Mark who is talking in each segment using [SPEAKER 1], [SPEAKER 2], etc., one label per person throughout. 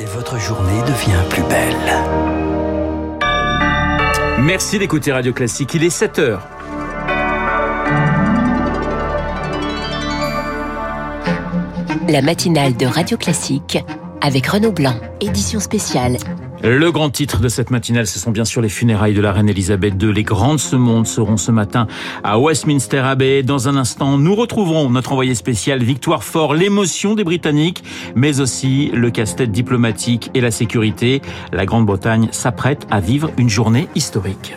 [SPEAKER 1] Et votre journée devient plus belle.
[SPEAKER 2] Merci d'écouter Radio Classique, il est 7 heures.
[SPEAKER 3] La matinale de Radio Classique avec Renaud Blanc, édition spéciale.
[SPEAKER 2] Le grand titre de cette matinale, ce sont bien sûr les funérailles de la reine Elisabeth II. Les grandes ce monde seront ce matin à Westminster Abbey. Dans un instant, nous retrouverons notre envoyé spécial Victoire Fort, l'émotion des Britanniques, mais aussi le casse-tête diplomatique et la sécurité. La Grande-Bretagne s'apprête à vivre une journée historique.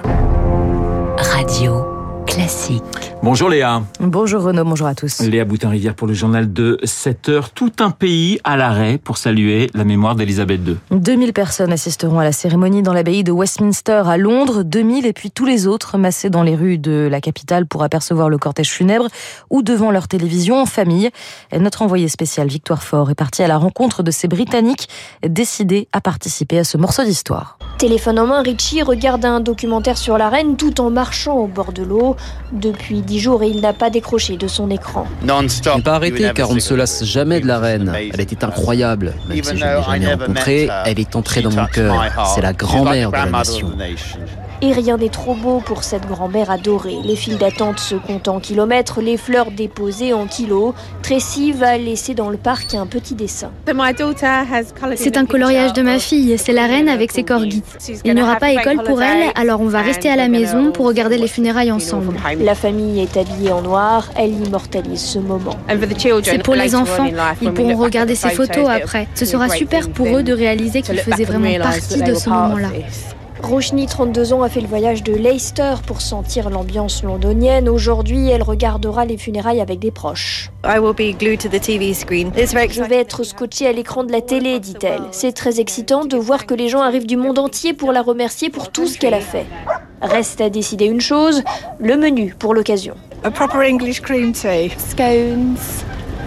[SPEAKER 3] Radio classique.
[SPEAKER 2] Bonjour Léa.
[SPEAKER 4] Bonjour Renaud, bonjour à tous.
[SPEAKER 2] Léa Boutin-Rivière pour le journal de 7 heures. Tout un pays à l'arrêt pour saluer la mémoire d'Elisabeth II.
[SPEAKER 4] 2000 personnes assisteront à la cérémonie dans l'abbaye de Westminster à Londres. 2000 et puis tous les autres massés dans les rues de la capitale pour apercevoir le cortège funèbre ou devant leur télévision en famille. Notre envoyé spécial Victoire Fort est parti à la rencontre de ces Britanniques décidés à participer à ce morceau d'histoire.
[SPEAKER 5] Téléphone en main, Richie regarde un documentaire sur la reine tout en marchant au bord de l'eau. Depuis dix jours, il n'a pas décroché de son écran.
[SPEAKER 6] Je n'ai pas arrêté car on ne se lasse jamais de la reine. Elle était incroyable. Même si je ne l'ai jamais rencontrée, elle est entrée dans mon cœur. C'est la grand-mère de la nation.
[SPEAKER 5] Et rien n'est trop beau pour cette grand-mère adorée. Les files d'attente se comptent en kilomètres, les fleurs déposées en kilos. Tracy va laisser dans le parc un petit dessin.
[SPEAKER 7] C'est un coloriage de ma fille, c'est la reine avec ses corgis. Il n'y aura pas école pour elle, alors on va rester à la maison pour regarder les funérailles ensemble.
[SPEAKER 5] La famille est habillée en noir, elle immortalise ce moment.
[SPEAKER 7] C'est pour les enfants, ils pourront regarder ces photos après. Ce sera super pour eux de réaliser qu'ils faisaient vraiment partie de ce moment-là.
[SPEAKER 5] Roshni, 32 ans, a fait le voyage de Leicester pour sentir l'ambiance londonienne. Aujourd'hui, elle regardera les funérailles avec des proches. Je vais être scotchée à l'écran de la télé, dit-elle. C'est très excitant de voir que les gens arrivent du monde entier pour la remercier pour tout ce qu'elle a fait. Reste à décider une chose, le menu pour l'occasion.
[SPEAKER 8] A proper English cream tea.
[SPEAKER 9] Scones.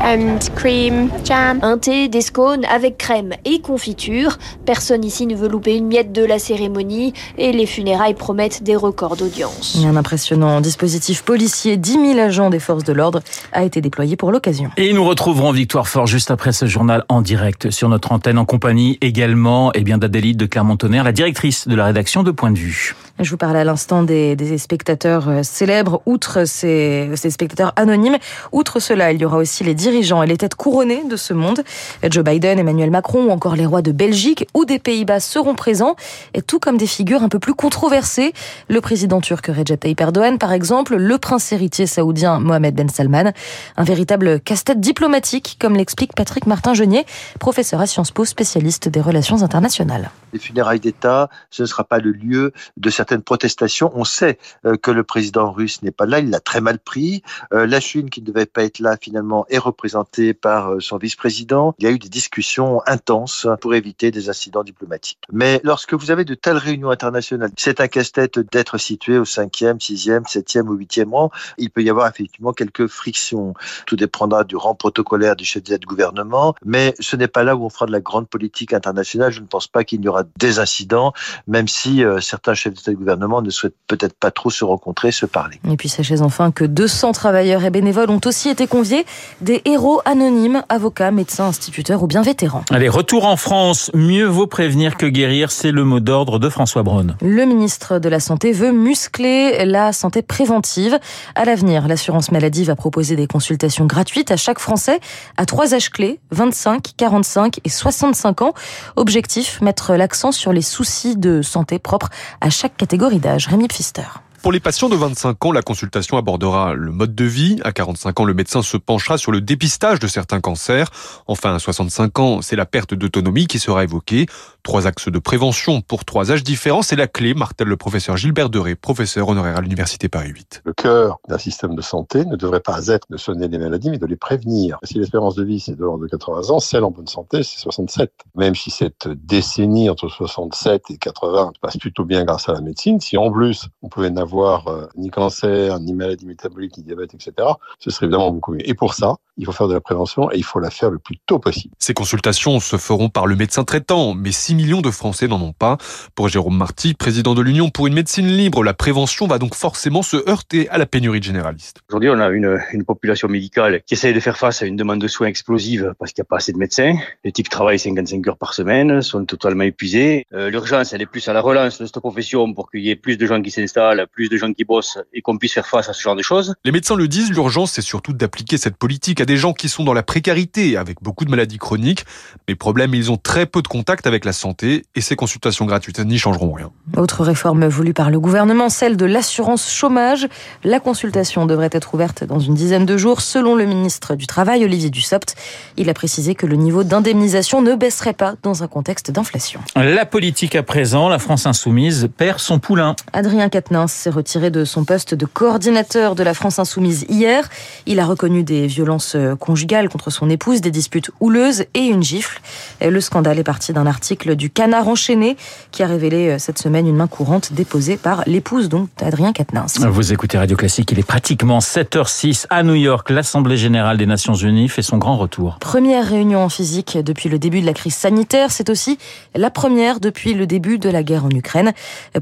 [SPEAKER 9] And cream, jam.
[SPEAKER 5] Un thé, des scones avec crème et confiture. Personne ici ne veut louper une miette de la cérémonie et les funérailles promettent des records d'audience.
[SPEAKER 4] Un impressionnant dispositif policier, 10 000 agents des forces de l'ordre a été déployé pour l'occasion.
[SPEAKER 2] Et nous retrouverons Victoire Fort juste après ce journal en direct sur notre antenne en compagnie également et bien d'Adélide de Clermont-Tonnerre, la directrice de la rédaction de Point de Vue.
[SPEAKER 4] Je vous parlais à l'instant des, spectateurs célèbres, outre ces, ces spectateurs anonymes. Outre cela, il y aura aussi les dirigeants et les têtes couronnées de ce monde. Joe Biden, Emmanuel Macron ou encore les rois de Belgique ou des Pays-Bas seront présents, et tout comme des figures un peu plus controversées. Le président turc Recep Tayyip Erdogan, par exemple, le prince héritier saoudien Mohamed Ben Salman. Un véritable casse-tête diplomatique, comme l'explique Patrick Martin-Genier, professeur à Sciences Po, spécialiste des relations internationales.
[SPEAKER 10] Les funérailles d'État, ce ne sera pas le lieu de certaines protestations. On sait que le président russe n'est pas là, il l'a très mal pris. La Chine, qui ne devait pas être là, finalement, est représentée par son vice-président. Il y a eu des discussions intenses pour éviter des incidents diplomatiques. Mais lorsque vous avez de telles réunions internationales, c'est un casse-tête d'être situé au cinquième, sixième, septième ou huitième rang. Il peut y avoir effectivement quelques frictions. Tout dépendra du rang protocolaire du chef d'État de gouvernement, mais ce n'est pas là où on fera de la grande politique internationale. Je ne pense pas qu'il y aura des incidents, même si euh, certains chefs d'État gouvernement ne souhaitent peut-être pas trop se rencontrer, se parler.
[SPEAKER 4] Et puis sachez enfin que 200 travailleurs et bénévoles ont aussi été conviés, des héros anonymes, avocats, médecins, instituteurs ou bien vétérans.
[SPEAKER 2] Allez, retour en France. Mieux vaut prévenir que guérir, c'est le mot d'ordre de François Braun.
[SPEAKER 4] Le ministre de la Santé veut muscler la santé préventive. À l'avenir, l'assurance maladie va proposer des consultations gratuites à chaque Français à trois âges clés, 25, 45 et 65 ans. Objectif, mettre l'accent sur les soucis de santé propres à chaque catégorie d'âge. Rémi Pfister.
[SPEAKER 11] Pour les patients de 25 ans, la consultation abordera le mode de vie. À 45 ans, le médecin se penchera sur le dépistage de certains cancers. Enfin, à 65 ans, c'est la perte d'autonomie qui sera évoquée. Trois axes de prévention pour trois âges différents, c'est la clé, martèle le professeur Gilbert Deré, professeur honoraire à l'Université Paris 8.
[SPEAKER 12] Le cœur d'un système de santé ne devrait pas être de soigner les maladies, mais de les prévenir. Si l'espérance de vie, c'est de l'ordre de 80 ans, celle en bonne santé, c'est 67. Même si cette décennie entre 67 et 80 passe plutôt bien grâce à la médecine, si en plus on pouvait n'avoir avoir euh, ni cancer, ni maladie métabolique, ni diabète, etc., ce serait évidemment beaucoup mieux. Et pour ça, il faut faire de la prévention et il faut la faire le plus tôt possible.
[SPEAKER 11] Ces consultations se feront par le médecin traitant, mais 6 millions de Français n'en ont pas. Pour Jérôme Marty, président de l'Union pour une médecine libre, la prévention va donc forcément se heurter à la pénurie de généralistes.
[SPEAKER 13] Aujourd'hui, on a une, une population médicale qui essaie de faire face à une demande de soins explosive parce qu'il n'y a pas assez de médecins. Les types travaillent 55 heures par semaine, sont totalement épuisés. Euh, L'urgence, elle est plus à la relance de cette profession pour qu'il y ait plus de gens qui s'installent, plus de gens qui bossent et qu'on puisse faire face à ce genre de choses.
[SPEAKER 11] Les médecins le disent, l'urgence, c'est surtout d'appliquer cette politique à des gens qui sont dans la précarité, avec beaucoup de maladies chroniques. Mais problème, ils ont très peu de contact avec la santé et ces consultations gratuites n'y changeront rien.
[SPEAKER 4] Autre réforme voulue par le gouvernement, celle de l'assurance chômage. La consultation devrait être ouverte dans une dizaine de jours, selon le ministre du Travail, Olivier Dussopt. Il a précisé que le niveau d'indemnisation ne baisserait pas dans un contexte d'inflation.
[SPEAKER 2] La politique à présent, la France insoumise perd son poulain.
[SPEAKER 4] Adrien Quatennens s'est retiré de son poste de coordinateur de la France insoumise hier. Il a reconnu des violences conjugales contre son épouse, des disputes houleuses et une gifle. Le scandale est parti d'un article du Canard enchaîné qui a révélé cette semaine une main courante déposée par l'épouse donc d'Adrien Quatennens.
[SPEAKER 2] Vous écoutez Radio Classique, il est pratiquement 7h06 à New York. L'Assemblée générale des Nations Unies fait son grand retour.
[SPEAKER 4] Première réunion en physique depuis le début de la crise sanitaire, c'est aussi la première depuis le début de la guerre en Ukraine.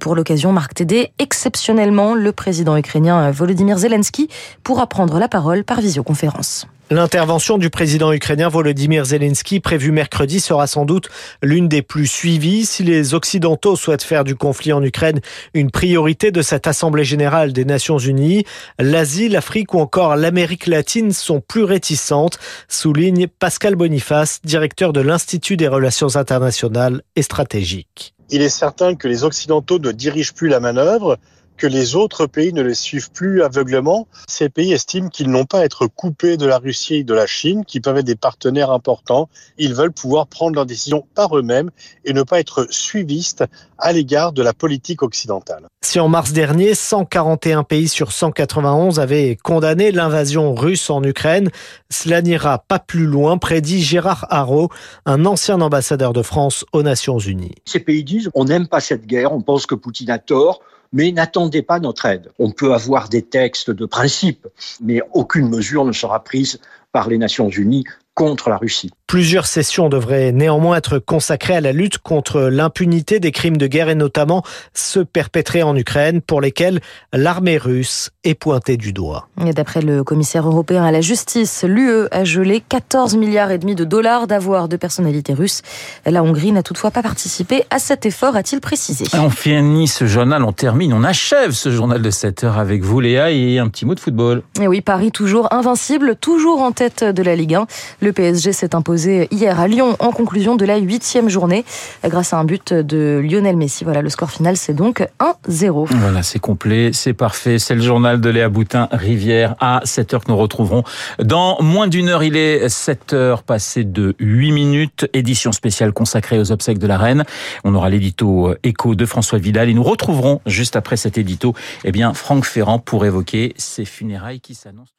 [SPEAKER 4] Pour l'occasion, Marc Tédé, le président ukrainien Volodymyr Zelensky pourra prendre la parole par visioconférence.
[SPEAKER 14] L'intervention du président ukrainien Volodymyr Zelensky prévue mercredi sera sans doute l'une des plus suivies si les Occidentaux souhaitent faire du conflit en Ukraine une priorité de cette Assemblée générale des Nations unies. L'Asie, l'Afrique ou encore l'Amérique latine sont plus réticentes, souligne Pascal Boniface, directeur de l'Institut des relations internationales et stratégiques.
[SPEAKER 15] Il est certain que les Occidentaux ne dirigent plus la manœuvre que les autres pays ne les suivent plus aveuglement. Ces pays estiment qu'ils n'ont pas à être coupés de la Russie et de la Chine, qui peuvent être des partenaires importants. Ils veulent pouvoir prendre leurs décisions par eux-mêmes et ne pas être suivistes à l'égard de la politique occidentale.
[SPEAKER 14] Si en mars dernier, 141 pays sur 191 avaient condamné l'invasion russe en Ukraine, cela n'ira pas plus loin, prédit Gérard Haro, un ancien ambassadeur de France aux Nations Unies.
[SPEAKER 16] Ces pays disent on n'aime pas cette guerre, on pense que Poutine a tort, mais n'attendez pas notre aide. On peut avoir des textes de principe, mais aucune mesure ne sera prise par les Nations Unies contre la Russie.
[SPEAKER 14] Plusieurs sessions devraient néanmoins être consacrées à la lutte contre l'impunité des crimes de guerre et notamment ceux perpétrés en Ukraine pour lesquels l'armée russe est pointée du doigt.
[SPEAKER 4] Et d'après le commissaire européen à la justice, l'UE a gelé 14 milliards et demi de dollars d'avoirs de personnalités russes. La Hongrie n'a toutefois pas participé à cet effort, a-t-il précisé.
[SPEAKER 2] On finit ce journal, on termine, on achève ce journal de 7 heures avec vous Léa et un petit mot de football.
[SPEAKER 4] Et oui, Paris toujours invincible, toujours en tête de la Ligue 1. Le PSG s'est imposé hier à Lyon en conclusion de la huitième journée grâce à un but de Lionel Messi. Voilà, le score final, c'est donc 1-0.
[SPEAKER 2] Voilà, c'est complet, c'est parfait. C'est le journal de Léa Boutin, Rivière, à 7 heures que nous retrouverons. Dans moins d'une heure, il est 7 heures passées de 8 minutes. Édition spéciale consacrée aux obsèques de la reine. On aura l'édito écho de François Vidal et nous retrouverons juste après cet édito, eh bien, Franck Ferrand pour évoquer ces funérailles qui s'annoncent.